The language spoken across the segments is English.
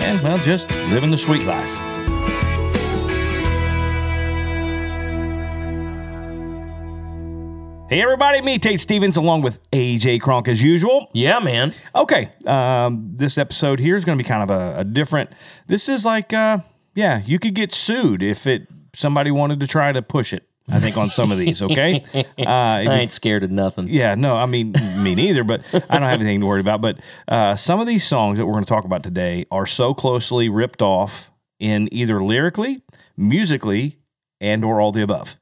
and, well, just living the sweet life. Hey, everybody, me, Tate Stevens, along with AJ Kronk as usual. Yeah, man. Okay, um, this episode here is going to be kind of a, a different. This is like, uh, yeah, you could get sued if it somebody wanted to try to push it. I think on some of these. Okay, uh, I ain't scared of nothing. yeah, no, I mean me neither, but I don't have anything to worry about. But uh, some of these songs that we're going to talk about today are so closely ripped off in either lyrically, musically, and or all the above.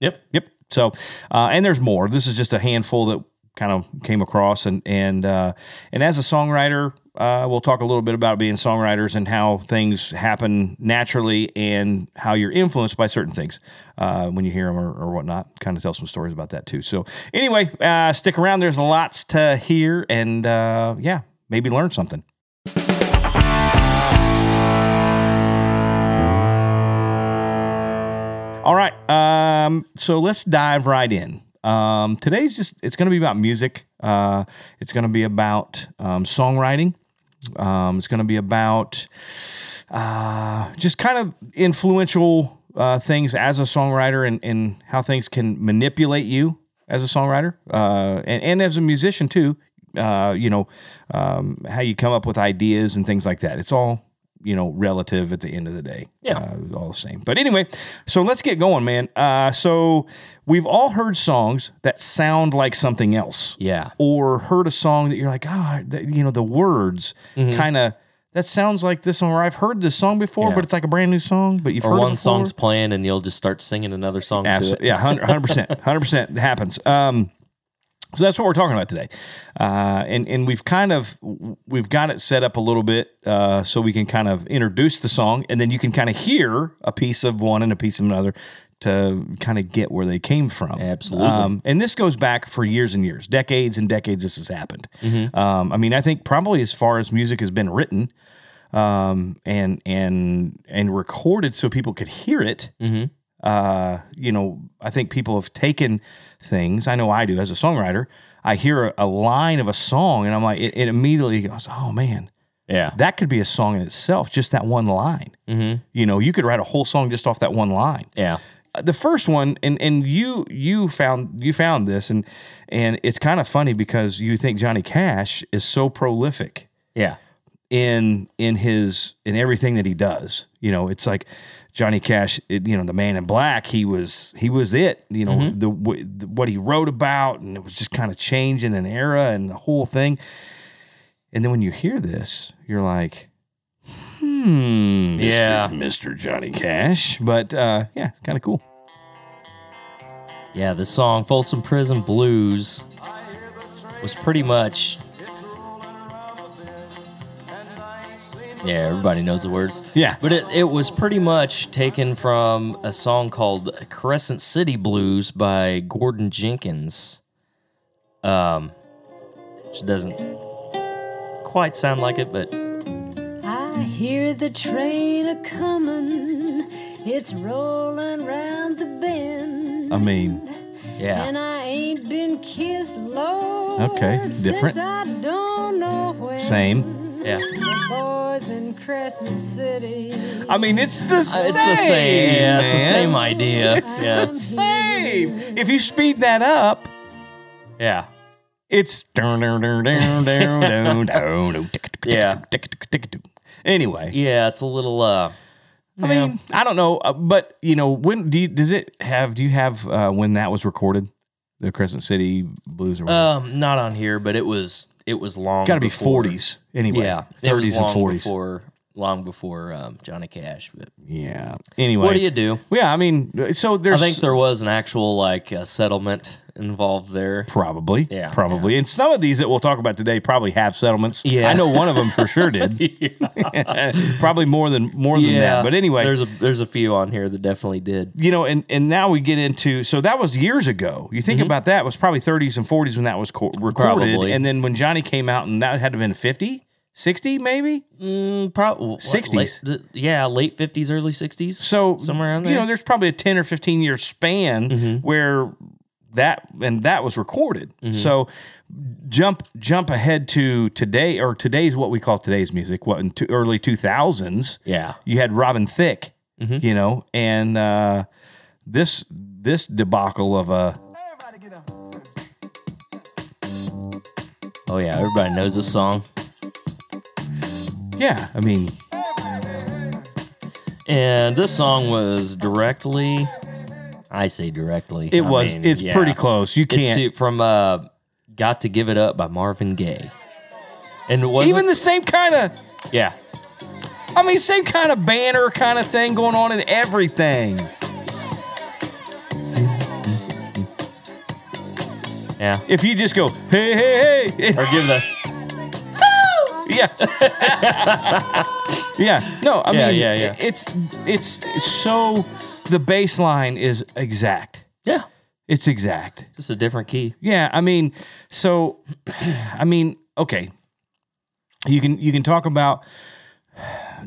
Yep. Yep. So, uh, and there's more. This is just a handful that kind of came across, and and uh, and as a songwriter, uh, we'll talk a little bit about being songwriters and how things happen naturally, and how you're influenced by certain things uh, when you hear them or, or whatnot. Kind of tell some stories about that too. So, anyway, uh, stick around. There's lots to hear, and uh, yeah, maybe learn something. All right. Um, so let's dive right in. Um, today's just, it's going to be about music. Uh, it's going to be about um, songwriting. Um, it's going to be about uh, just kind of influential uh, things as a songwriter and, and how things can manipulate you as a songwriter uh, and, and as a musician too. Uh, you know, um, how you come up with ideas and things like that. It's all, you know, relative at the end of the day. Yeah. Uh, all the same. But anyway, so let's get going, man. Uh, so we've all heard songs that sound like something else Yeah. or heard a song that you're like, oh, you know, the words Mm-hmm. kind of that sounds like this song, or I've heard this song before, Yeah. but it's like a brand new song, but you've Or heard one song's playing and you'll just start singing another song to it. Absolutely, yeah, hundred percent, hundred percent happens. Um, so that's what we're talking about today, uh, and and we've kind of we've got it set up a little bit uh, so we can kind of introduce the song, and then you can kind of hear a piece of one and a piece of another to kind of get where they came from. Absolutely. Um, and this goes back for years and years, decades and decades. This has happened. Mm-hmm. Um, I mean, I think probably as far as music has been written um, and and and recorded so people could hear it. Mm-hmm. Uh, you know, I think people have taken things. I know I do as a songwriter. I hear a, a line of a song, and I'm like, it, it immediately goes, "Oh man, Yeah. that could be a song in itself. Just that one line. Mm-hmm. You know, you could write a whole song just off that one line." Yeah. Uh, the first one and and you you found you found this and and it's kind of funny because you think Johnny Cash is so prolific Yeah. in in his in everything that he does. You know, it's like Johnny Cash. It, you know, the Man in Black. He was he was it. You know, the, w- the what he wrote about, and it was just kind of changing an era and the whole thing. And then when you hear this, you're like, hmm, Mr. Yeah. Mr. Johnny Cash. But uh, yeah, kind of cool. Yeah. The song Folsom Prison Blues was pretty much. Yeah, everybody knows the words. Yeah. But it, it was pretty much taken from a song called Crescent City Blues by Gordon Jenkins. Um, which doesn't quite sound like it, but I hear the train a comin', it's rolling round the bend. I mean, yeah. And I ain't been kissed, Lord. Okay, different. Since I don't know when. same. Yeah. Boys in Crescent City. I mean, it's the same. It's the same. Yeah, it's the man. same idea. It's yeah. the same. If you speed that up, Yeah. it's Yeah. Anyway, Yeah, it's a little uh I mean, I don't know, uh, but you know, when do you, does it have? Do you have uh, when that was recorded? The Crescent City Blues or whatever? um not on here, but it was it was long Got to be forties anyway. Yeah. Thirties and forties. before long before um, Johnny Cash. But Yeah. Anyway, what do you do? Yeah, I mean, so there's. I think there was an actual like uh, settlement involved there. probably, Yeah, probably, and some of these that we'll talk about today probably have settlements. Yeah. I know one of them for sure did. probably more than more than that. But anyway, there's a there's a few on here that definitely did. you know, and and now we get into so that was years ago. You think about that it was probably 30s and 40s when that was co- recorded, Probably. and then when Johnny came out, and that had to have been 50, 60 maybe. Mm, probably 60s. yeah, late fifties, early sixties. So somewhere around there You know, there's probably a 10 or 15 year span where that and that was recorded. So jump jump ahead to today or today's what we call today's music. What in two, early 2000s? yeah, You had Robin Thicke, you know, and uh, this this debacle of a oh yeah, everybody knows this song. yeah. I mean, And this song was directly, I say directly. it I was. mean, it's yeah. pretty close. You can't It's from uh, "Got to Give It Up" by Marvin Gaye. And it wasn't even the same kind of. yeah, I mean, same kind of banner kind of thing going on in everything. yeah. If you just go, hey, hey, hey, Or give the yeah, yeah, no, I Yeah, mean, yeah, yeah. it's it's so the bass line is exact. yeah, It's exact. just a different key. Yeah, I mean, so, I mean, okay, you can you can talk about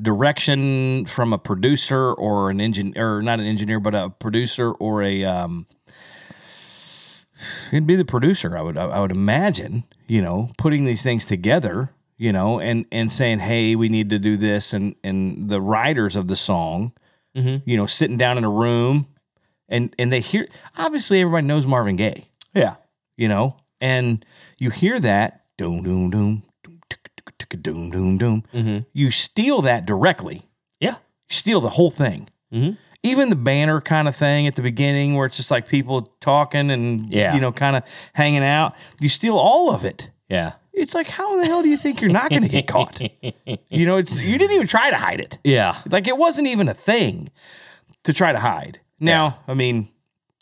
direction from a producer or an engineer, or not an engineer, but a producer or a um, it'd be the producer. I would I would imagine, you know, putting these things together, you know, and and saying, hey, we need to do this, and and the writers of the song, you know, sitting down in a room. And, and they hear obviously everybody knows Marvin Gaye Yeah, you know, and you hear that doom doom doom doom doom doom doom. You steal that directly. yeah, You steal the whole thing. Mhm. Even the banner kind of thing at the beginning, where it's just like people talking and Yeah. you know, kind of hanging out. You steal all of it. yeah, It's like, how in the hell do you think you're not going to get caught? you know, it's you didn't even try to hide it. yeah, Like it wasn't even a thing to try to hide. Now, I mean,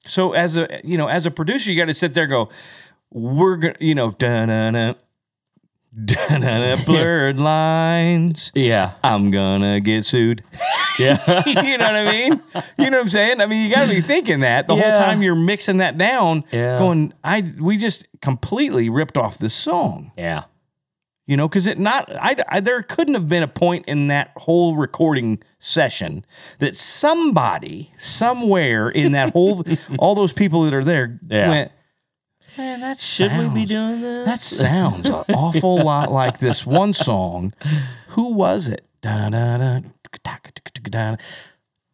so as a you know, as a producer, you got to sit there and go, we're gonna, you know, da blurred lines. yeah, I'm gonna get sued. yeah, you know what I mean? You know what I'm saying? I mean, you got to be thinking that the Yeah. whole time you're mixing that down, Yeah. going, I we just completely ripped off this song. yeah, You know, because it not I, I there couldn't have been a point in that whole recording session that somebody somewhere in that whole all those people that are there Yeah. went, man, that Should we be doing this? That sounds an awful lot like this one song. Who was it? Da, da, da, da, da, da,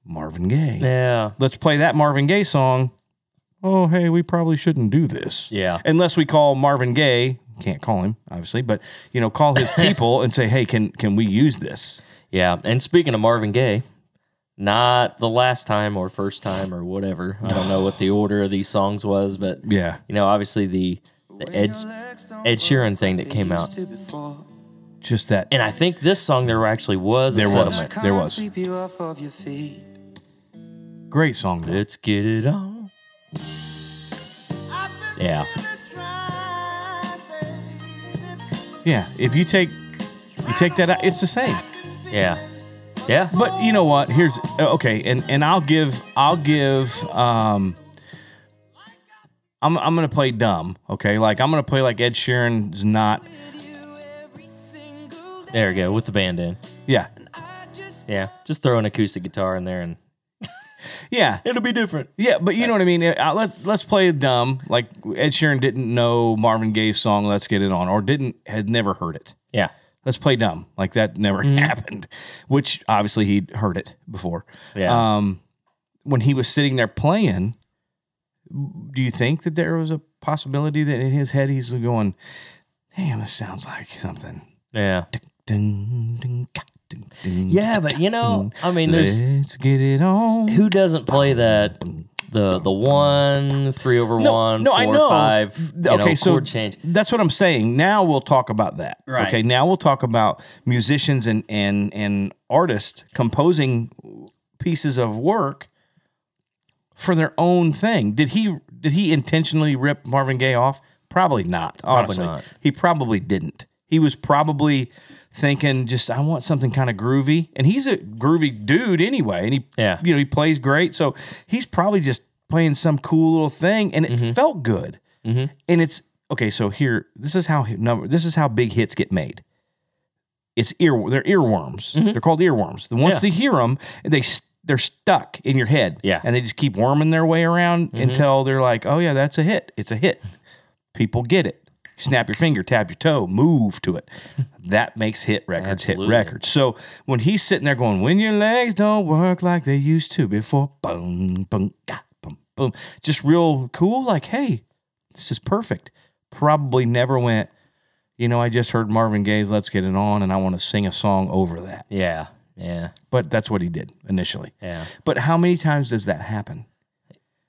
Marvin Gaye. yeah, Let's play that Marvin Gaye song. Oh, hey, we probably shouldn't do this yeah, unless we call Marvin Gaye. Can't call him, obviously, but you know, call his people and say, "Hey, can can we use this?" yeah. And speaking of Marvin Gaye, not the last time or first time or whatever. I don't know what the order of these songs was, but Yeah, you know, obviously the, the Ed Ed Sheeran thing that came out, just that. and I think this song there actually was a There was. settlement. There was. Sweep you off of your feet. Great song. though. Let's get it on. Yeah, Yeah, if you take you take that out, it's the same. yeah, yeah. But you know what? Here's okay, and and I'll give I'll give um. I'm, I'm gonna play dumb, okay? Like I'm gonna play like Ed Sheeran's not, There we go with the band in. yeah, Yeah, just throw an acoustic guitar in there and yeah. it'll be different. Yeah, but you know what I mean. Uh, let's let's play dumb. Like Ed Sheeran didn't know Marvin Gaye's song "Let's Get It On" or didn't had never heard it. Yeah, Let's play dumb. Like that never Mm-hmm. happened. Which obviously he'd heard it before. yeah, Um, when he was sitting there playing, do you think that there was a possibility that in his head he's going, "Damn, this sounds like something." yeah, yeah. But you know, I mean, there's Let's get it on. who doesn't play that The the one, three over one, no, four, I know. five. Okay, know, so change. that's what I'm saying. Now we'll talk about that. Right. Okay. Now we'll talk about musicians and and and artists composing pieces of work for their own thing. Did he did he intentionally rip Marvin Gaye off? Probably not. Honestly, not. he probably didn't. He was probably thinking just I want something kind of groovy, and he's a groovy dude anyway, and he Yeah. you know he plays great, so he's probably just playing some cool little thing, and it Mm-hmm. felt good. And it's okay. So here, this is how number. This is how big hits get made. It's ear. They're earworms. They're called earworms. The once Mm-hmm. Yeah. they hear them, they they're stuck in your head. Yeah. Mm-hmm. and they just keep worming their way around until they're like, oh yeah, that's a hit. It's a hit. People get it. Snap your finger, tap your toe, move to it. That makes hit records hit records. So when he's sitting there going, when your legs don't work like they used to before, boom, boom, ga, boom, boom, just real cool. Like, hey, this is perfect. Probably never went, you know, I just heard Marvin Gaye's Let's Get It On and I want to sing a song over that. Yeah, yeah, But that's what he did initially. yeah. But how many times does that happen?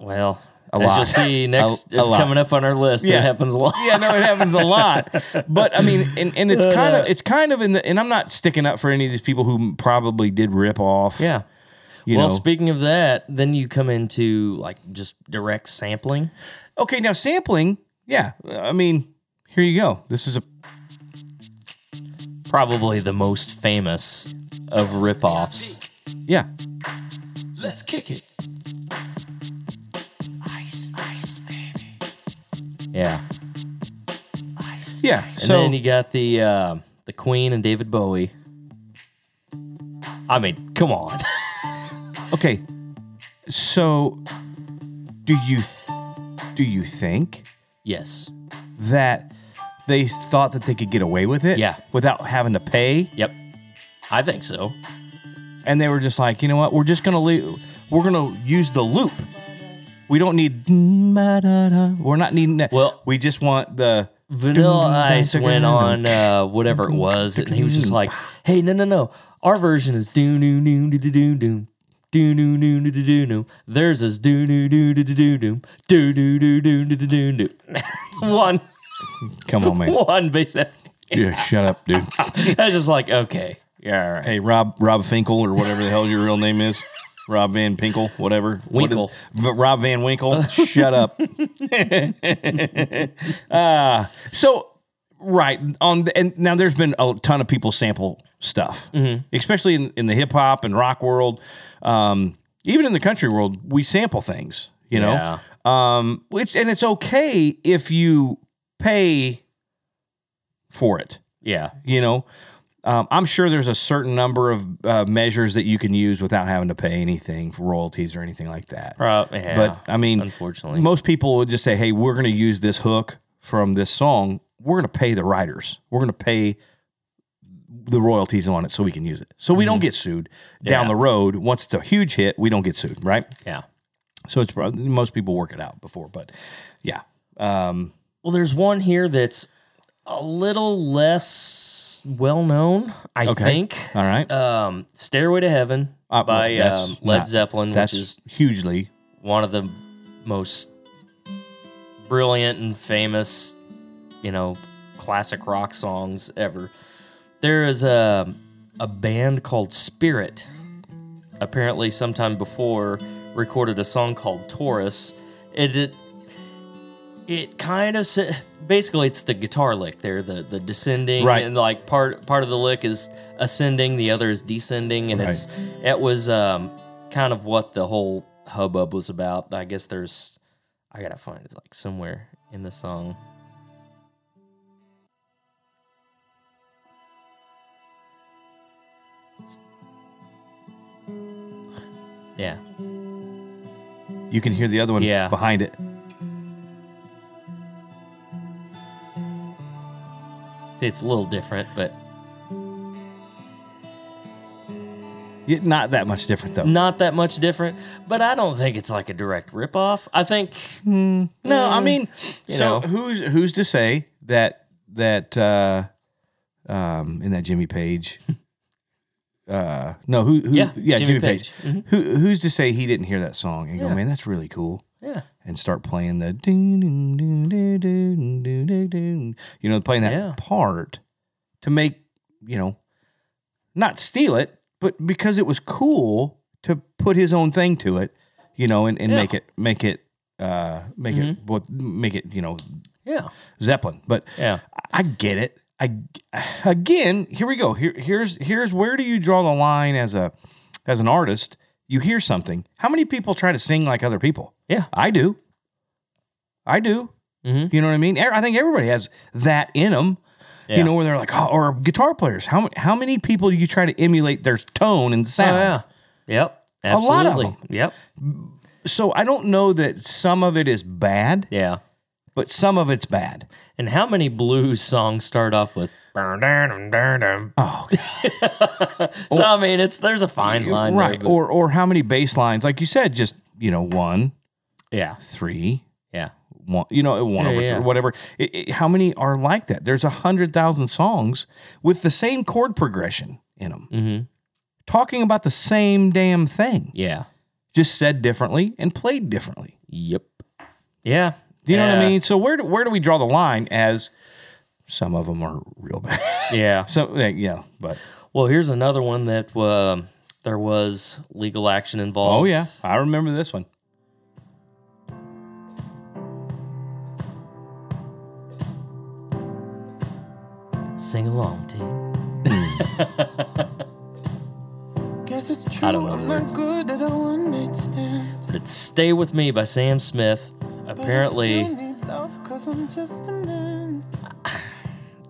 Well, A as lot. you'll see next, A- a coming up on our list, Yeah. it happens a lot. yeah, no, it happens a lot. But I mean, and, and it's kind of it's kind of in the and I'm not sticking up for any of these people who probably did rip off. Yeah. you well, know. speaking of that, then you come into like just direct sampling. okay, now sampling. Yeah, I mean, here you go. This is a Probably the most famous of ripoffs. yeah. Let's kick it. Yeah. Nice. Yeah. And So then you got the uh, the Queen and David Bowie. I mean, come on. okay. So do you th- do you think yes. that they thought that they could get away with it? Yeah. Without having to pay, Yep. I think so. and they were just like, you know what? We're just gonna le- we're gonna use the loop. We don't need. We're not needing that. Well- we just want the Vanilla Ice went on uh, whatever it was, and he was just like, "Hey, no, no, no. Our version is do do do do do do do." Do do do do do do do. Theirs is do do do do do do do do do do do do do do do. One, Come on, man. one basic. Yeah, shut up, dude. I was just like, okay, yeah, all right. Hey, Rob Rob Finkel or whatever the hell your real name is. Rob Van Pinkle, whatever. What is- Winkle. Rob Van Winkle. Shut up. uh, so right on the, and now there's been a ton of people sample stuff, especially in, in the hip hop and rock world, um, even in the country world. We sample things, you know. Yeah. Um, which and it's okay if you pay for it Yeah, you know um, i'm sure there's a certain number of uh, measures that you can use without having to pay anything for royalties or anything like that. Prob- yeah. but i mean unfortunately, most people would just say hey we're going to use this hook from this song. We're going to pay the writers. We're going to pay the royalties on it so we can use it. So we don't get sued down Yeah. the road. Once it's a huge hit we don't get sued right? Yeah. so it's most people work it out before but yeah um, Well, there's one here that's a little less well known, I Okay. think. all right Um, "Stairway to Heaven" Uh, by that's um, Led not- Zeppelin, that's which is hugely one of the most brilliant and famous, you know, classic rock songs ever. There is a a band called Spirit. Apparently, sometime before, recorded a song called Taurus. It it, it kind of basically it's the guitar lick there, the the descending, Right. and like part part of the lick is ascending, the other is descending, and it's it was um, kind of what the whole hubbub was about. I guess there's I gotta find it's like somewhere in the song. Yeah. you can hear the other one Yeah. behind it It's a little different, but Yeah, not that much different though. not that much different. But I don't think it's like a direct ripoff. I think No, I mean, you so know. who's who's to say that that uh, um, in that Jimmy Page uh, no, who, who Yeah, Jimmy Jimmy, Page. Page. Who, who's to say he didn't hear that song and go, man, that's really cool, yeah. And start playing the doo doo doo doo doo doo doo. You know, playing that yeah. part to make, you know, not steal it, but because it was cool to put his own thing to it, you know, and, and yeah. make it make it uh make mm-hmm. it what make it, you know, yeah. Zeppelin. But yeah. I, I get it. I again, here we go. Here here's here's where do you draw the line as a as an artist you hear something. How many people try to sing like other people? Yeah. I do. I do. Mhm. You know what I mean? I think everybody has that in them. Yeah. You know where they're like, oh, or guitar players. How how many people do you try to emulate their tone and Oh, sound? yeah. Yep. A lot of Absolutely. them. Yep. So I don't know that some of it is bad, Yeah. but some of it's bad. And how many blues songs start off with Oh, god So I mean it's there's a fine line right. there, or or how many bass lines? Like you said, just you know, one, yeah. three, Yeah. one, you know, one Yeah, over yeah. three, whatever. It, it- how many are like that? There's a hundred thousand songs with the same chord progression in them, Mhm. talking about the same damn thing, Yeah. just said differently and played differently. Yep. Yeah. Do you know what I mean? So where do, where do we draw the line? As some of them are real bad. Yeah. so yeah, but Well, here's another one that um there was legal action involved. oh yeah, I remember this one. Sing along, T. Guess it's true. I don't know I'm the not good at a one night stand. But it's Stay With Me by Sam Smith. But I Apparently, still need love 'cause I'm just a man.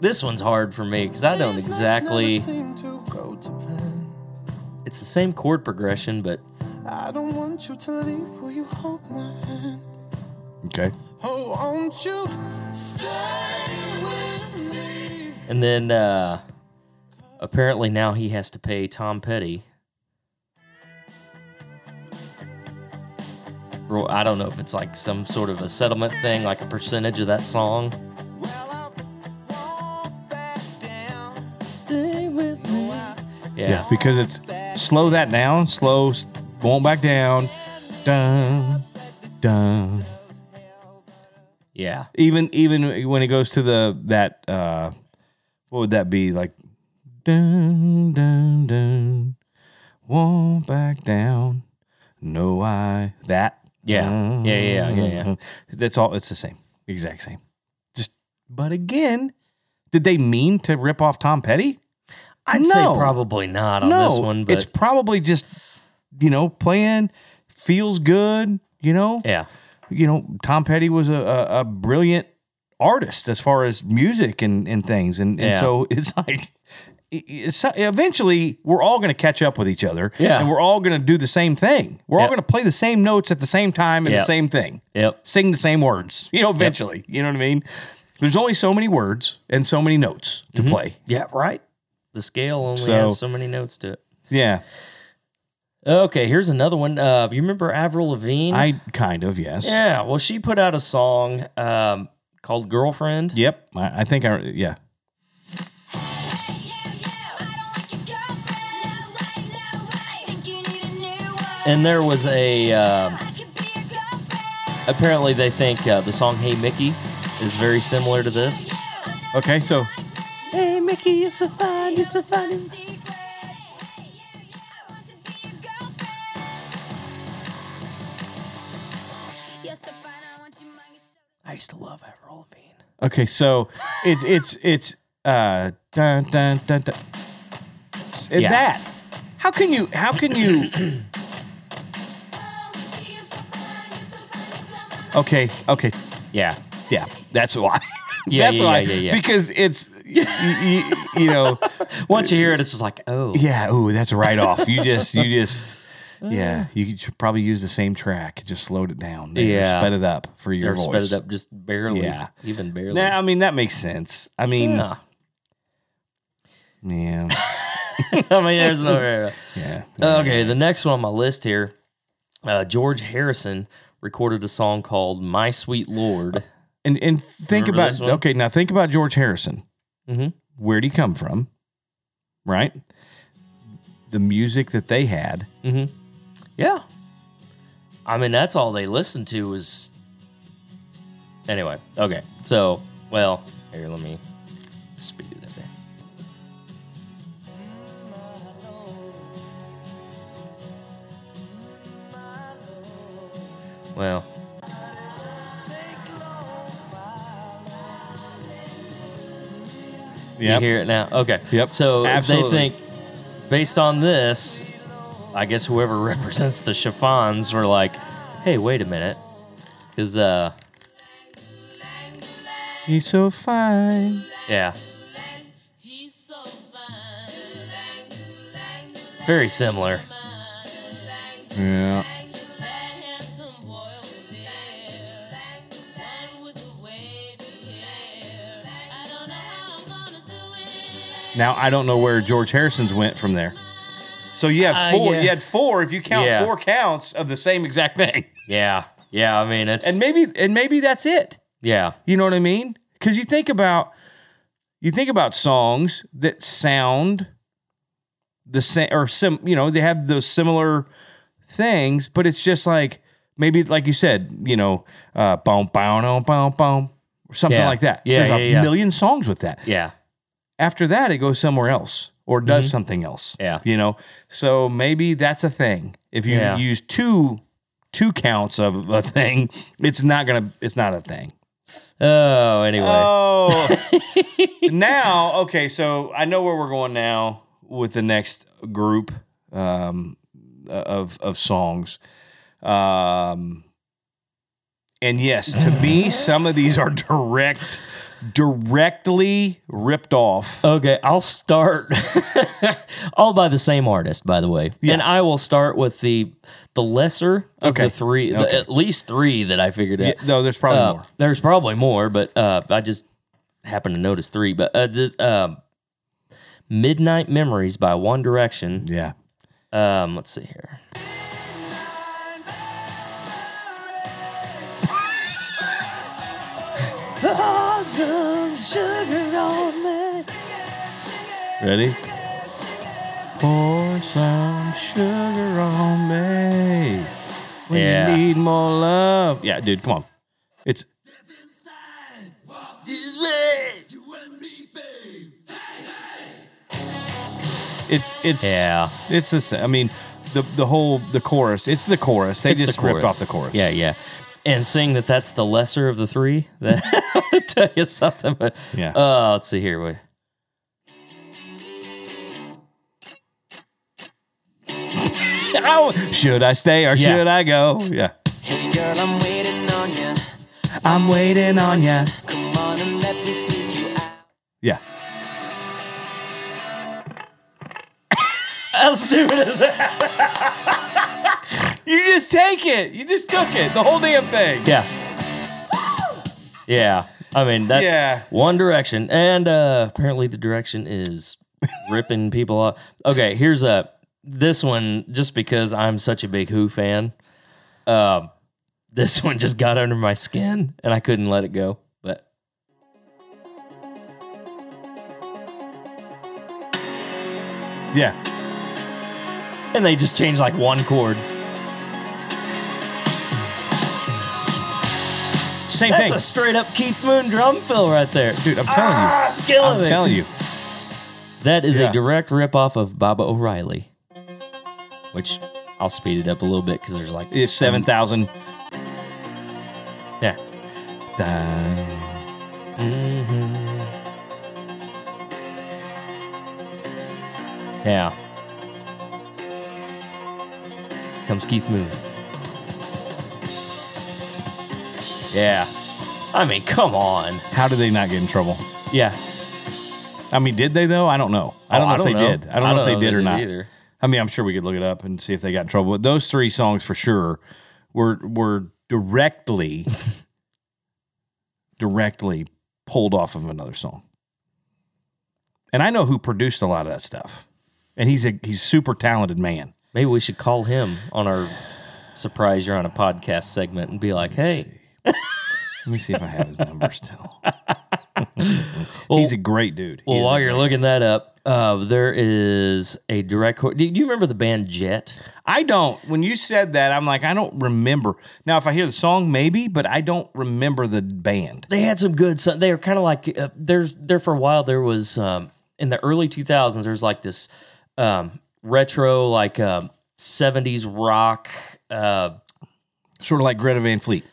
this one's hard for me because I don't exactly. never seem to go to plan. It's the same chord progression, but I don't want you to leave. Will you hold my hand? Okay. Oh, won't you stay with me? and then uh apparently now he has to pay Tom Petty. I don't know if it's like some sort of a settlement thing, like a percentage of that song. Yeah, Yeah. because it's slow that down, slow, won't back down, dun, dun. Yeah. Even even when it goes to the that uh, what would that be like? Dun dun dun, won't back down. No, I that. Yeah. Yeah, yeah, yeah, yeah. That's all. It's the same, exact same. Just, but again, did they mean to rip off Tom Petty? I'd say No. probably not on this one, but it's probably just you know playing feels good. You know, yeah. you know Tom Petty was a, a, a brilliant artist as far as music and, and things, and, and Yeah. so it's like. It's, eventually, we're all going to catch up with each other, Yeah. and we're all going to do the same thing. We're all going to play the same notes at the same time and Yep. the same thing, Yep. sing the same words. You know, eventually, you know what I mean. There's only so many words and so many notes to mm-hmm. play. Yeah, right. The scale only So- has so many notes to it. Yeah, Okay, here's another one. Uh, you remember Avril Lavigne? I kind of yes. yeah. Well, she put out a song um, called "Girlfriend." Yep. I, I think I yeah. And there was a. Um, apparently, they think uh, the song "Hey Mickey" is very similar to this. Okay, so Hey Mickey, you're so fine, you're so fine. I used to love Avril Lavigne. okay, so it's it's it's uh dun dun dun dun. S- Yeah. That. How can you how can you Okay, okay. Yeah, Yeah, that's why. Yeah, that's yeah, why. yeah, yeah, yeah. Because it's you, you, you know, once you hear it, it's just like, oh, yeah, ooh, that's right off. You just you just yeah, you should probably use the same track, just slowed it down. there, Yeah. sped it up for your or sped voice. it up just barely, Yeah. even barely. Nah, I mean that makes sense. I mean, yeah. yeah, I mean, there's no. yeah. Okay, the next one on my list here, uh, George Harrison recorded a song called "My Sweet Lord." And and think Remember about one? okay, now think about George Harrison. Mhm. Where'd he come from? Right? the music that they had. Yeah. I mean, that's all they listened to was. Anyway, okay. So, well, here, let me speed it up there. Well, Yeah. you hear it now? Okay. Yep. So Absolutely. they think, based on this, I guess whoever represents the chiffons were like, hey, wait a minute. Because, uh, He's so fine. yeah. Very similar. Yeah. Now I don't know where George Harrison's went from there. So you have Uh, four. yeah. You had four. If you count Yeah. four counts of the same exact thing, Yeah. Yeah. I mean, it's, and maybe and maybe that's it. yeah. You know what I mean? Because you think about you think about songs that sound the same or sim. You know, they have those similar things, but it's just like maybe like you said, you know, uh, boom, boom, boom, boom, boom, or something Yeah. like that. Yeah, There's a yeah, yeah. million songs with that. Yeah. After that, it goes somewhere else or does something else. Mm-hmm. Yeah. you know. So maybe that's a thing. If you Yeah. use two two counts of a thing, it's not gonna. It's not a thing. Oh, anyway. Oh, now okay. So I know where we're going now with the next group um, of of songs. Um, and yes, to me, some of these are direct, directly ripped off. Okay, I'll start all by the same artist, by the way, Yeah. and I will start with the the lesser of Okay. the three, the- at least three that I figured Yeah, out. no, there's probably Uh, more. There's probably more, but uh, I just happened to notice three. But uh, this um, "Midnight Memories" by One Direction. Yeah. Um, let's see here. Ready? Pour some sugar on me when Yeah. you need more love. Yeah, dude, come on. It's it's it's Yeah. It's the same. I mean, the the whole the chorus. It's the chorus. They It's the just ripped off the chorus. Yeah, yeah. And saying that that's the lesser of the three, that tell you something. But Yeah. uh, let's see here. Wait. Oh, should I stay or Yeah. should I go? Yeah. Hey girl, I'm waiting on you. I'm waiting on ya. Come on and let me sneak you out. Yeah. How stupid is that? You just take it. You just took it. The whole damn thing. Yeah. Yeah. I mean, that's Yeah. One Direction. And uh, apparently the direction is ripping people off. Okay, here's a this one just because I'm such a big Who fan. Um, this one just got under my skin and I couldn't let it go. But Yeah. and they just changed like one chord. Same That's thing. a straight up Keith Moon drum fill right there. Dude, I'm telling Ah, it's you. killing I'm me. telling you. That is Yeah. a direct ripoff of Baba O'Riley, which I'll speed it up a little bit because there's like It's 7,000. yeah. Dun. Yeah. Comes Keith Moon. Yeah. I mean, come on. How did they not get in trouble? Yeah. I mean, did they though? I don't know. I oh, don't Oh, know if they did. I don't know if they did or not. either. I mean, I'm sure we could look it up and see if they got in trouble. But those three songs for sure were were directly directly pulled off of another song. And I know who produced a lot of that stuff. And he's a he's a super talented man. Maybe we should call him on our surprise you're on a podcast segment and be like, hey, Let me see if I have his number still. well, he's a great dude. well, He is while you're looking that up, Uh, there is a direct. Do you remember the band Jet? I don't. When you said that, I'm like, I don't remember. Now, if I hear the song, maybe, but I don't remember the band. They had some good. So they were kind of like uh, there's there for a while. There was um, in the early 2000s. There's like this um, retro like um 70s rock, uh, Sort of like Greta Van Fleet.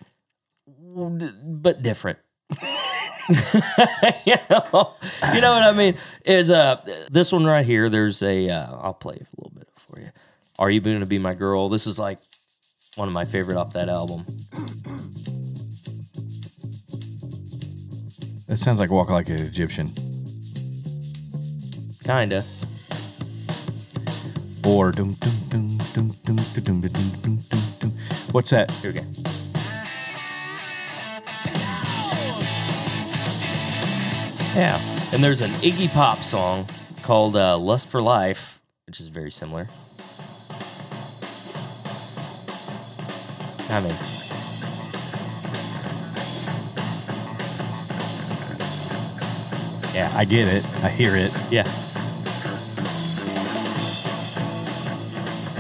But different. you know, you know what I mean? Is uh this one right here? There's a. Uh, I'll play a little bit for you. Are you going to be my girl? This is like one of my favorite off that album. That sounds like Walk Like an Egyptian. Kinda. Or dum dum dum dum dum dum dum dum dum dum dum. What's that? Here we go. Yeah, and there's an Iggy Pop song called uh, "Lust for Life," which is very similar. I mean, yeah, I get it. I hear it. yeah,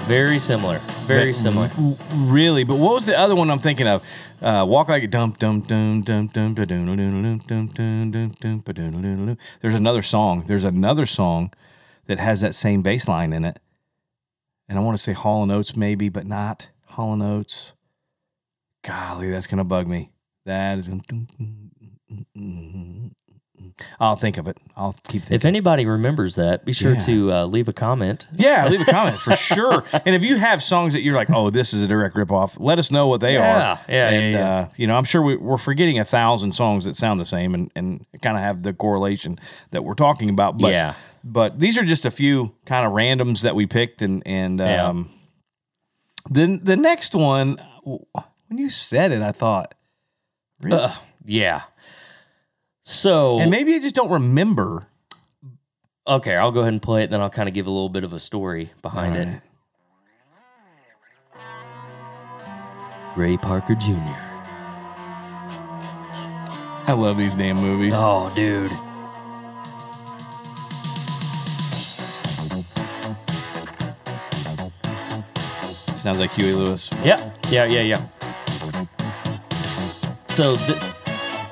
very similar, very similar. Really, but what was the other one I'm thinking of? Uh, Walk like a dum dum dum dum dum dum dum dum dum dum dum dum dum dum dum. There's another song. There's another song that has that same bass line in it, and I want to say Hall and Oates maybe, but not Hall and Oates. Golly, that's gonna bug me. That is. Gonna, I'll think of it. I'll keep thinking. If anybody remembers that, be sure Yeah. to uh, leave a comment. Yeah, leave a comment for sure. And if you have songs that you're like, oh, this is a direct ripoff, let us know what they Yeah, are. yeah, yeah, and yeah. Uh, you know, I'm sure we, we're forgetting a thousand songs that sound the same and and kind of have the correlation that we're talking about. But Yeah. but these are just a few kind of randoms that we picked, and and Yeah. um, then the next one, when you said it, I thought, really? Uh, yeah. So and maybe I just don't remember. okay, I'll go ahead and play it. Then I'll kind of give a little bit of a story behind All it. Ray Parker Jr. I love these damn movies. Oh, dude. Sounds like Huey Lewis. Yeah, yeah, yeah, yeah. So th-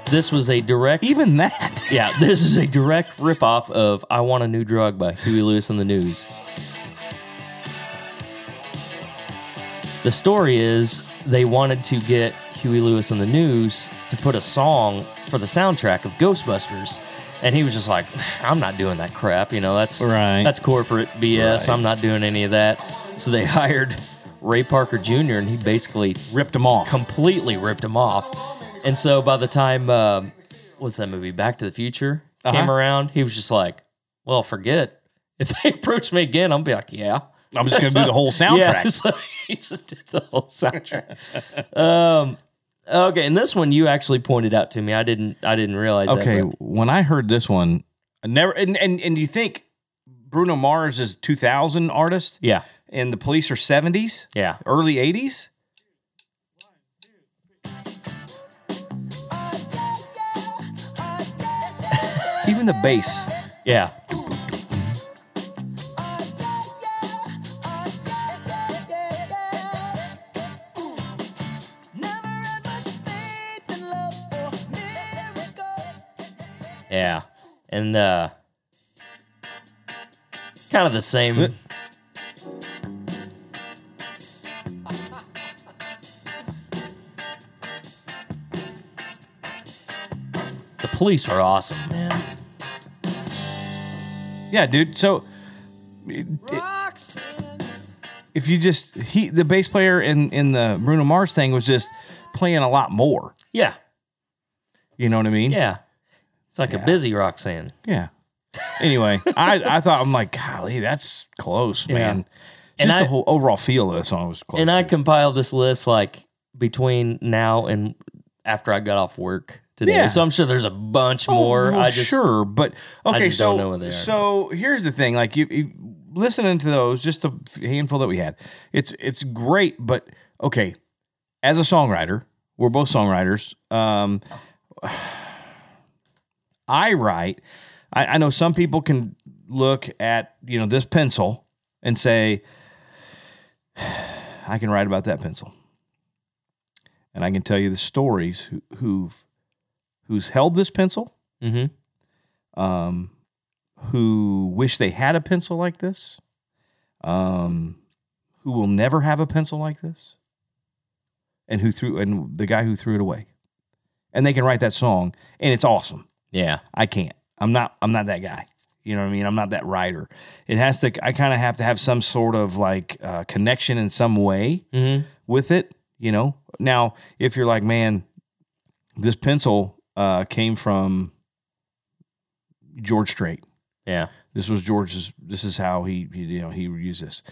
this was a direct. Even that. Yeah, this is a direct ripoff of "I Want a New Drug" by Huey Lewis and the News. The story is they wanted to get Huey Lewis and the News to put a song for the soundtrack of Ghostbusters, and he was just like, "I'm not doing that crap. You know, that's Right. that's corporate BS. Right. I'm not doing any of that." So they hired Ray Parker Jr. and he basically Ripped them off. completely ripped him off. And so by the time um, what's that movie, Back to the Future, came Uh-huh. around, he was just like, "Well, forget if they approach me again, I'm be like, yeah." I'm just gonna do the whole Yeah, soundtrack. so he just did the whole soundtrack. um, okay, and this one you actually pointed out to me. I didn't. I didn't realize. Okay, that, when I heard this one, I never and, and and you think Bruno Mars is 2000 artist yeah, and the Police are 70s, yeah. early 80s. The bass. Yeah. Yeah. And uh kind of the same The police were awesome, man. Yeah, dude. So it- it- if you just he the bass player in in the Bruno Mars thing was just playing a lot more. Yeah. You know what I mean? Yeah. It's like a busy Roxanne. Yeah. Anyway, I I thought I'm like, golly, that's close, Yeah. man. And Just the I- whole overall feel of the song was close. And I compiled this list like between now and after I got off work today. Yeah. So I'm sure there's a bunch Oh, more. I just sure, but okay. so don't know where they are. so here's the thing: like you, you listening to those, just a handful that we had. It's it's great, but okay. As a songwriter, we're both songwriters. Um, I write. I, I know some people can look at you know this pencil and say, I can write about that pencil, and I can tell you the stories who, who've who's held this pencil, Mm-hmm. um, who wish they had a pencil like this, um, who will never have a pencil like this, and who threw and the guy who threw it away, and they can write that song, and it's awesome. Yeah. I can't. I'm not. I'm not that guy. You know what I mean? I'm not that writer. It has to. I kind of have to have some sort of like uh, connection in some way Mm-hmm. with it. You know. Now, if you're like, man, this pencil uh, came from George Strait. Yeah. This was George's. This is how he, he you know he used this.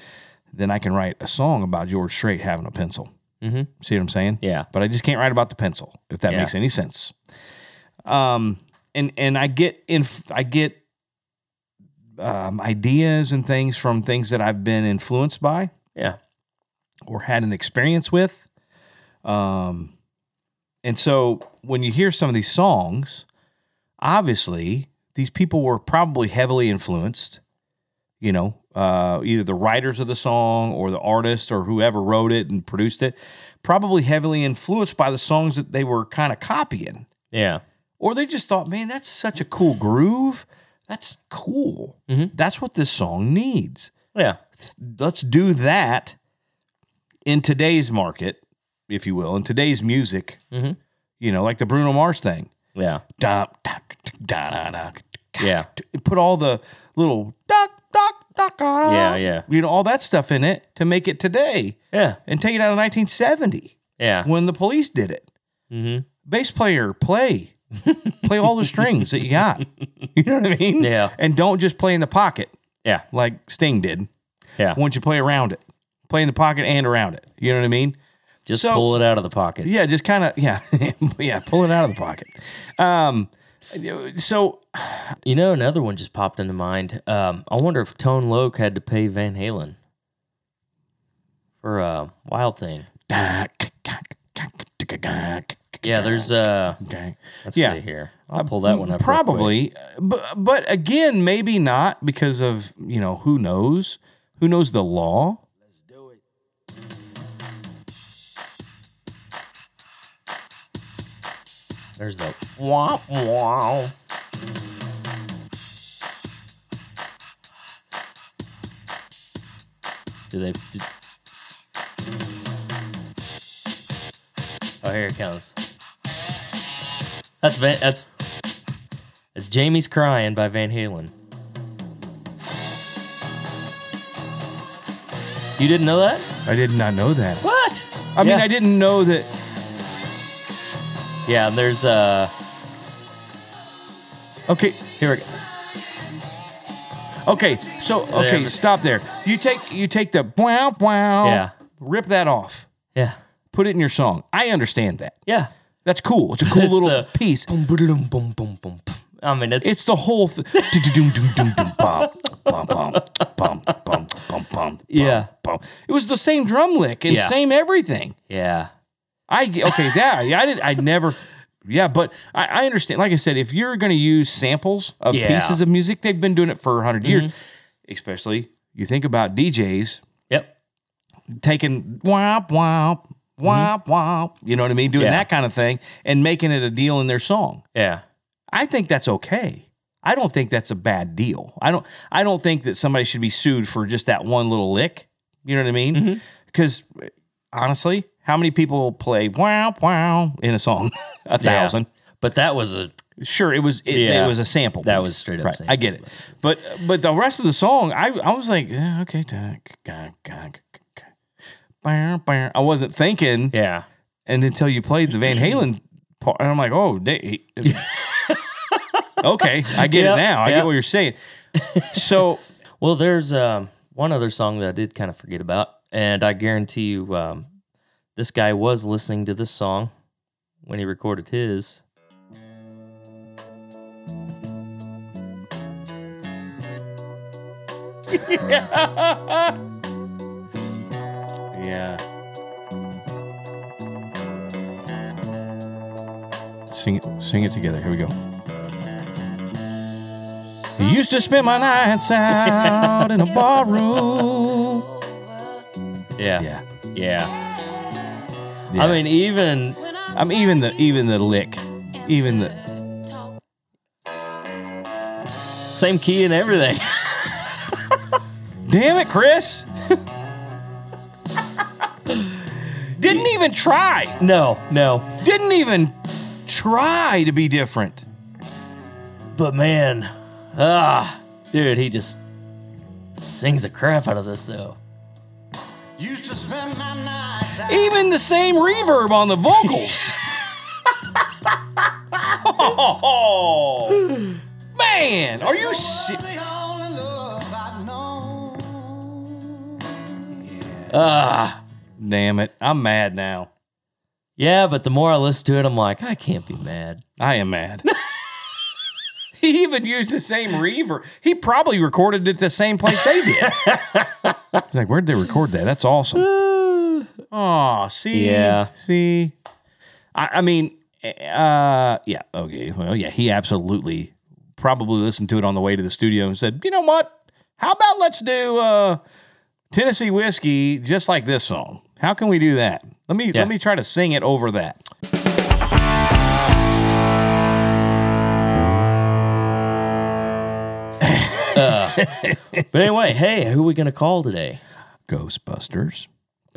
Then I can write a song about George Strait having a pencil. Mm-hmm. See what I'm saying? Yeah. but I just can't write about the pencil if that Yeah. makes any sense. Um, and and I get in, I get um, ideas and things from things that I've been influenced by Yeah. or had an experience with. Um, and so when you hear some of these songs, obviously these people were probably heavily influenced. You know, uh, either the writers of the song or the artist or whoever wrote it and produced it, probably heavily influenced by the songs that they were kind of copying. Yeah. Or they just thought, man, that's such a cool groove. That's cool. Mhm. That's what this song needs Yeah. let's do that in today's market, if you will, in today's music. Mhm. You know, like the Bruno Mars thing. Yeah. Da, da, da, da, Yeah. Put all the little da, da, da, da, Yeah, yeah. You know, all that stuff in it to make it today Yeah. and take it out of 1970 Yeah. when the police did it. Mm-hmm. Bass player, play. play all the strings that you got. You know what I mean? Yeah. And don't just play in the pocket Yeah. like Sting did. Yeah. once you play around it, play in the pocket and around it. You know what I mean? Just so- pull it out of the pocket. Yeah, just kind of yeah, yeah, pull it out of the pocket. Um, so You know, another one just popped into mind. Um, I wonder if Tone Loc had to pay Van Halen for a Wild Thing. Yeah, there's uh let's Yeah. see here. I'll pull that one up. probably, but but again, maybe not because of you know who knows who knows the law. There's the wow wow. Do they? Do... Oh, here it comes. That's Van. That's that's Jamie's crying by Van Halen. You didn't know that? I did not know that. What? I mean, I didn't know that. Yeah, there's uh Okay, here we go. okay. So okay, There. stop there. You take you take the wow wow. Yeah. Rip that off. Yeah. Put it in your song. I understand that. Yeah. That's cool. It's a cool It's little the piece. Boom, boom, boom, boom, boom. I mean, it's It's the whole thing. Yeah. It was the same drum lick and Yeah. same everything. yeah, I okay, yeah, yeah. I did. I never. Yeah, but I, I understand. Like I said, if you're going to use samples of Yeah. Mm-hmm. pieces of music, they've been doing it for 100 years. Especially, you think about DJs yep, taking womp womp womp womp. You know what I mean? Doing Mm-hmm. Yeah. that kind of thing and making it a deal in their song. yeah, I think that's okay. I don't think that's a bad deal. I don't. I don't think that somebody should be sued for just that one little lick. You know what I mean? Mm-hmm. Because honestly, how many people play wow wow in a song? a thousand. But that was a Sure, it was. It, Yeah. it was a sample. That was straight up Right, sample, I get it. But but the rest of the song, I I was like, yeah, okay, bow, bow. I wasn't thinking, yeah, and until you played the Van Halen part, and I'm like, oh, they, okay, I get Yep, it now. I yep. get what you're saying. So Well, there's um, one other song that I did kind of forget about, and I guarantee you, um, this guy was listening to this song when he recorded his. yeah, sing it, sing it together. Here we go. Used to spend my nights out in a barroom. Yeah. Yeah. Yeah. Yeah. I mean, even I'm even the even the lick, even the same key and everything. damn it, Chris. Didn't even try. no, no. Didn't even try to be different. But man, ah, dude, he just sings the crap out of this though. Even the same reverb on the vocals. oh, man, are you se- The only love I know. Ah, Damn it. I'm mad now. yeah, but the more I listen to it, I'm like, I can't be mad. I am mad. he even used the same reverb. He probably recorded it the same place they did. He's like, where'd they record that? That's awesome. Oh, see? Yeah. See? I, I mean, uh, yeah, okay. Well, yeah, he absolutely probably listened to it on the way to the studio and said, you know what? How about let's do uh, Tennessee whiskey just like this song? How can we do that? Let me Yeah. let me try to sing it over that. But anyway, hey, who are we gonna call today? Ghostbusters.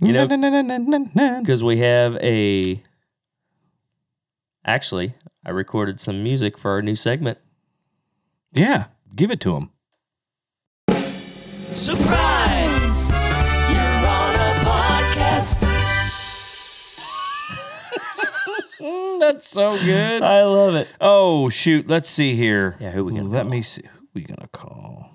You know- Because we have a. Actually, I recorded some music for our new segment. yeah, give it to him. Surprise! That's so good. I love it. Oh shoot, let's see here. Yeah, who we gonna Let call? me see. Who we gonna call?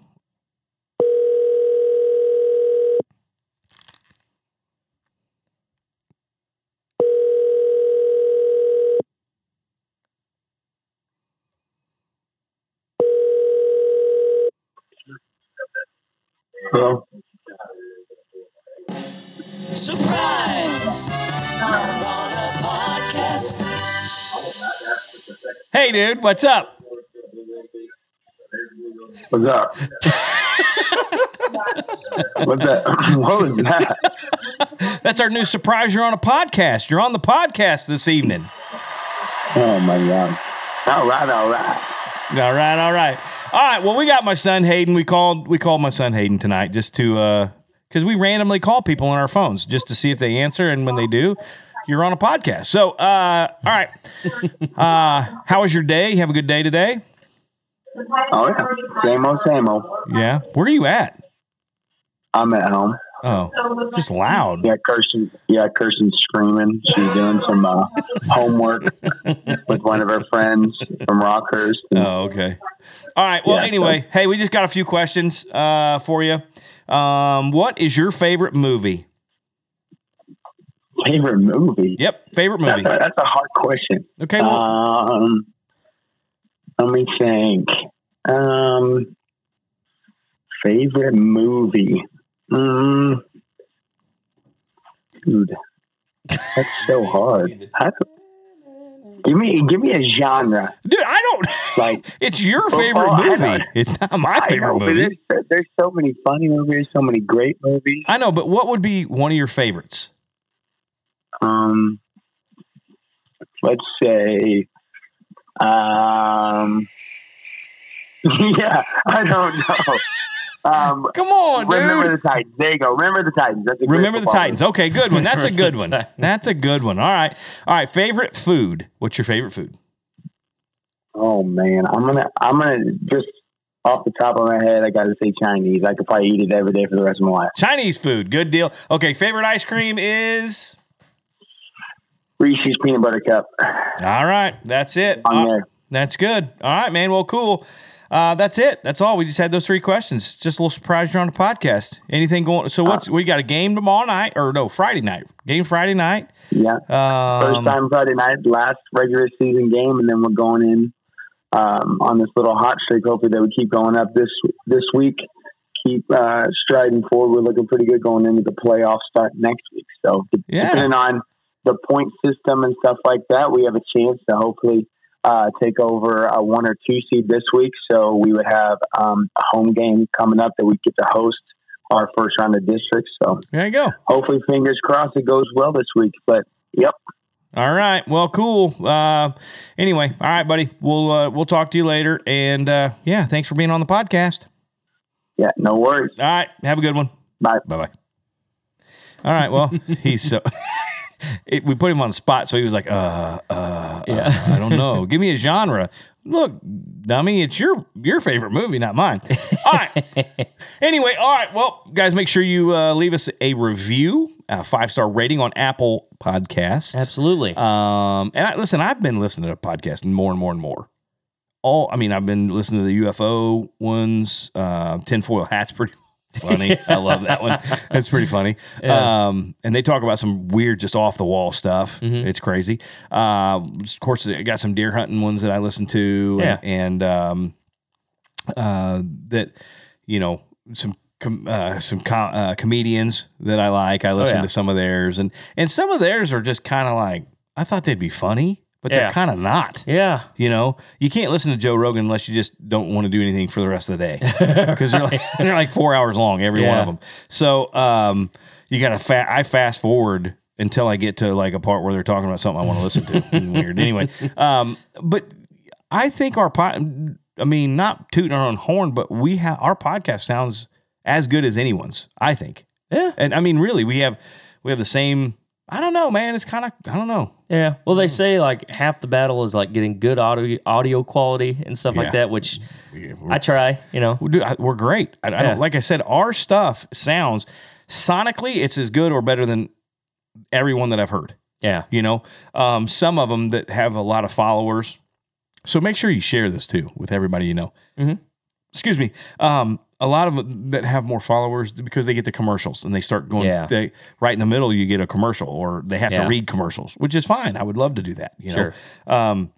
Hello. Surprise! Hey, dude, what's up? What's up? What's that? what was that? That's our new surprise. You're on a podcast. You're on the podcast this evening. Oh my god! All right, all right. All right, all right, all right. Well, we got my son Hayden. We called we called my son Hayden tonight just to uh because we randomly call people on our phones just to see if they answer, and when they do, you're on a podcast. So, uh, all right. uh, how was your day? You have a good day today? Oh yeah, same old, same old. Yeah. Where are you at? I'm at home. Oh, just loud. Yeah, Kirsten. Yeah, Kirsten's screaming. She's doing some uh, homework with one of her friends from Rockhurst. Oh, okay. All right. Well, Yeah, anyway, hey, we just got a few questions uh, for you. Um, what is your favorite movie? Favorite movie? Yep, favorite That's movie. a, that's a hard question. Okay. Well, Um, let me think. Um, favorite movie. Mm, dude, that's so hard. That's, give me, give me a genre. dude, I don't. Like, it's your favorite oh, movie. It's not my I favorite know, movie. There's, there's so many funny movies, so many great movies. I know, but what would be one of your favorites? Um, let's say, um, yeah, I don't know. Um, Come on, Remember dude. the Titans. There you go. Remember the Titans. That's a Remember the Titans. Okay, good one. That's a good one. Remember the Titans. That's a good one. All right. All right. Favorite food. What's your favorite food? Oh man, I'm gonna, I'm gonna just off the top of my head, I got to say Chinese. I could probably eat it every day for the rest of my life. Chinese food. Good deal. Okay. Favorite ice cream is. Reese's peanut butter cup All right. That's it. Uh, there. That's good. All right, man. Well, cool. Uh, that's it. That's all. We just had those three questions. Just a little surprise you're on the podcast. Anything going? So what's we got a game tomorrow night or no Friday night? Game Friday night. Yeah, first Um, time Friday night, last regular season game, and then we're going in um, on this little hot streak. Hopefully, that we keep going up this this week. Keep uh, striding forward. We're looking pretty good going into the playoff start next week. So, Yeah. depending on the point system and stuff like that, we have a chance to hopefully uh, take over a one or two seed this week. So we would have um, a home game coming up that we get to host our first round of districts. So There you go. hopefully, fingers crossed, it goes well this week. But yep, All right. Well, cool. Uh, anyway, all right, buddy. We'll uh, we'll talk to you later. And uh, yeah, thanks for being on the podcast. yeah, no worries. All right. Have a good one. Bye. Bye bye. All right. Well, he's so. It, we put him on the spot, so he was like, uh, uh, Yeah. uh, I don't know. Give me a genre. Look, dummy, it's your your favorite movie, not mine. All right. anyway, all right. Well, guys, make sure you uh, leave us a review, a five star rating on Apple Podcasts. Absolutely. Um, and I, listen, I've been listening to podcasts more and more and more. All, I mean, I've been listening to the UFO ones. Uh, tinfoil hats, pretty funny. I love that one. That's pretty funny. Um, and they talk about some weird, just off the wall stuff. Mm-hmm. It's crazy. Uh, of course, I got some deer hunting ones that I listen to. Yeah. And, and um, uh, that you know some. Com- uh, some com- uh, comedians that I like. I listen Oh, yeah. to some of theirs, and and some of theirs are just kind of like I thought they'd be funny, but Yeah. they're kind of not. yeah. You know, you can't listen to Joe Rogan unless you just don't want to do anything for the rest of the day because they're like they're like four hours long, every one of them. So um, you got to fa- I fast forward until I get to like a part where they're talking about something I want to listen to. Weird. Anyway, um, but I think our pod. I mean, not tooting our own horn, but we have our podcast sounds as good as anyone's. I think. Yeah. And I mean, really, we have we have the same. I don't know, man. It's kind of I don't know. Yeah. Well, they say like half the battle is like getting good audio audio quality and stuff Yeah. like that, which We- I try. You know. We're, I- we're great. I, I Yeah. don't, like I said, our stuff sounds sonically, it's as good or better than everyone that I've heard. Yeah. You know, um, some of them that have a lot of followers. So make sure you share this too with everybody you know. Mhm. Excuse me. Um, a lot of them that have more followers because they get the commercials and they start going. Yeah. They right in the middle, you get a commercial, or they have Yeah. to read commercials, which is fine. I would love to do that. You know, um,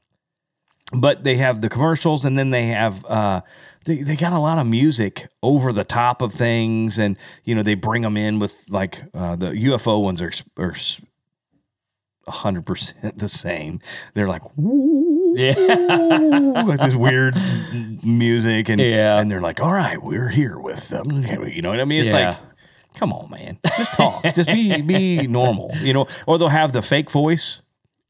but they have the commercials and then they have uh, they, they got a lot of music over the top of things and you know they bring them in with like uh, the UFO ones are are hundred percent the same. They're like woo, Yeah. like this weird music and Yeah. and they're like all right we're here with them you know what I mean it's Yeah. like. Come on, man. Just talk. Just be be normal, you know. Or they'll have the fake voice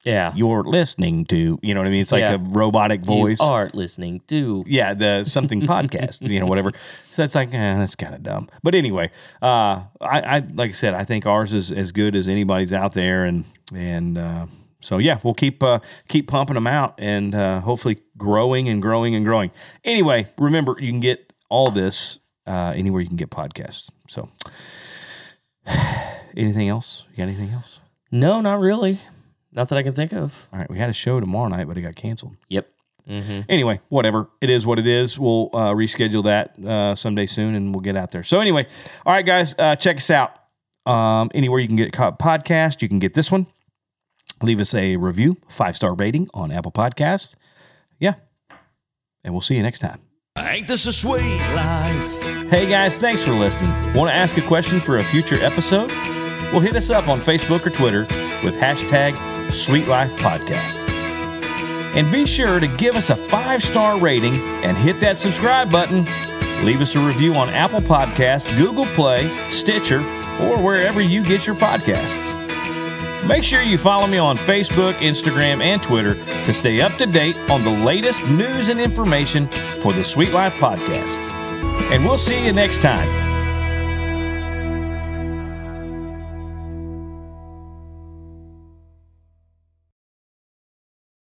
Yeah. you're listening to. You know what I mean? It's like Yeah. a robotic voice. You are listening to. yeah, the something podcast, you know, whatever. So it's like, eh, that's kind of dumb. But anyway, uh, I, I like I said, I think ours is as good as anybody's out there, and and uh, so yeah, we'll keep uh, keep pumping them out, and uh, hopefully growing and growing and growing. Anyway, remember you can get all this uh, anywhere you can get podcasts. So, anything else? You got anything else? No, not really. Not that I can think of. All right, we had a show tomorrow night, but it got canceled. Yep. Mm-hmm. anyway, whatever. It is what it is. We'll uh, reschedule that uh, someday soon and we'll get out there. So, anyway, all right, guys, uh, check us out. Um, anywhere you can get co- podcast, you can get this one. Leave us a review, five star rating on Apple Podcast. Yeah. And we'll see you next time. Ain't this a sweet life? Hey guys, thanks for listening. Want to ask a question for a future episode? Well, hit us up on Facebook or Twitter with hashtag Sweet Life Podcast. And be sure to give us a five star rating and hit that subscribe button. Leave us a review on Apple Podcasts, Google Play, Stitcher, or wherever you get your podcasts. Make sure you follow me on Facebook, Instagram, and Twitter to stay up to date on the latest news and information for the Sweet Life Podcast. And we'll see you next time.